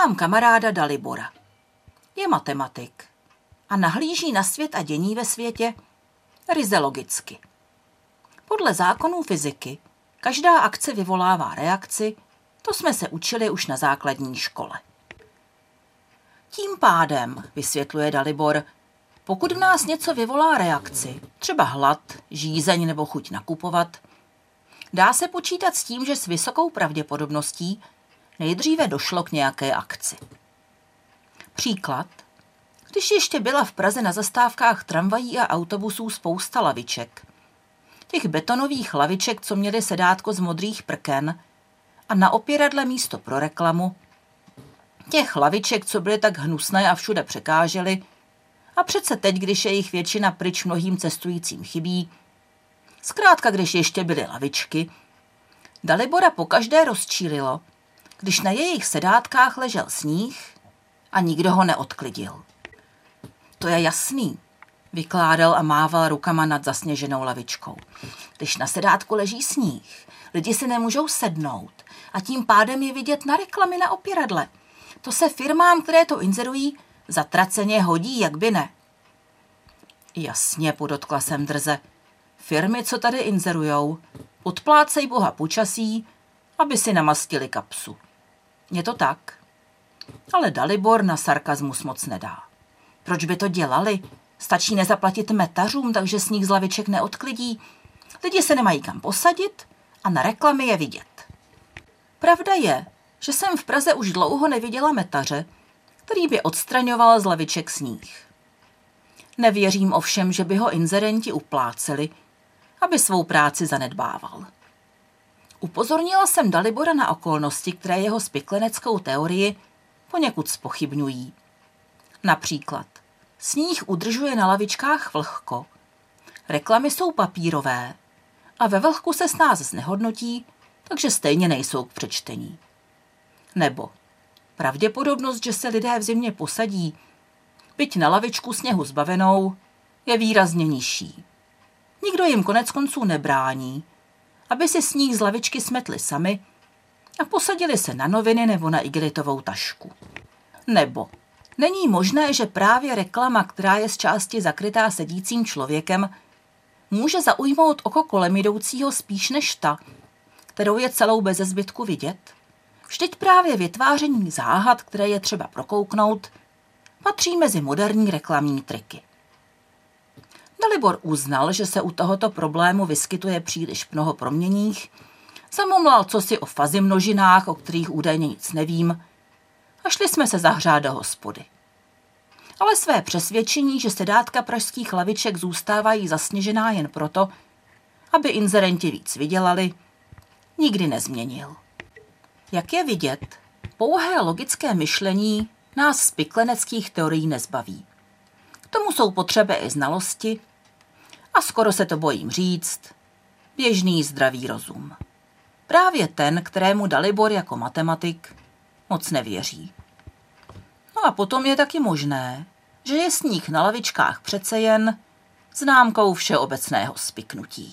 Mám kamaráda Dalibora. Je matematik a nahlíží na svět a dění ve světě ryze logicky. Podle zákonů fyziky každá akce vyvolává reakci, to jsme se učili už na základní škole. Tím pádem, vysvětluje Dalibor, pokud v nás něco vyvolá reakci, třeba hlad, žízeň nebo chuť nakupovat, dá se počítat s tím, že s vysokou pravděpodobností nejdříve došlo k nějaké akci. Příklad. Když ještě byla v Praze na zastávkách tramvají a autobusů spousta laviček. Těch betonových laviček, co měly sedátko z modrých prken a na opěradle místo pro reklamu, těch laviček, co byly tak hnusné a všude překážely, a přece teď, když je jich většina pryč mnohým cestujícím chybí, zkrátka když ještě byly lavičky, Dalibora pokaždé rozčílilo, když na jejich sedátkách ležel sníh a nikdo ho neodklidil. To je jasný, vykládal a mával rukama nad zasněženou lavičkou. Když na sedátku leží sníh, lidi si nemůžou sednout a tím pádem je vidět na reklamy na opěradle. To se firmám, které to inzerují, zatraceně hodí, jak by ne. Jasně, podotkla jsem drze. Firmy, co tady inzerujou, odplácej boha počasí, aby si namastili kapsu. Je to tak? Ale Dalibor na sarkazmus moc nedá. Proč by to dělali? Stačí nezaplatit metařům, takže sníh z laviček neodklidí. Lidi se nemají kam posadit a na reklamy je vidět. Pravda je, že jsem v Praze už dlouho neviděla metaře, který by odstraňoval z laviček sníh. Nevěřím ovšem, že by ho inzerenti upláceli, aby svou práci zanedbával. Upozornila jsem Dalibora na okolnosti, které jeho spikleneckou teorii poněkud spochybňují. Například sníh udržuje na lavičkách vlhko, reklamy jsou papírové a ve vlhku se s nás znehodnotí, takže stejně nejsou k přečtení. Nebo pravděpodobnost, že se lidé v zimě posadí, byť na lavičku sněhu zbavenou, je výrazně nižší. Nikdo jim konec konců nebrání, aby si sníh z lavičky smetli sami a posadili se na noviny nebo na igelitovou tašku. Nebo není možné, že právě reklama, která je z části zakrytá sedícím člověkem, může zaujmout oko kolem jdoucího spíš než ta, kterou je celou bez zbytku vidět? Vždyť právě vytváření záhad, které je třeba prokouknout, patří mezi moderní reklamní triky. Dalibor uznal, že se u tohoto problému vyskytuje příliš mnoho proměních, zamumlal si o fazi množinách, o kterých údajně nic nevím, a šli jsme se zahřát do hospody. Ale své přesvědčení, že sedátka pražských laviček zůstávají zasněžená jen proto, aby inzerenti víc vydělali, nikdy nezměnil. Jak je vidět, pouhé logické myšlení nás z pikleneckých teorií nezbaví. K tomu jsou potřeby i znalosti a skoro se to bojím říct, běžný zdravý rozum. Právě ten, kterému Dalibor jako matematik moc nevěří. No a potom je taky možné, že je sníh na lavičkách přece jen známkou všeobecného spiknutí.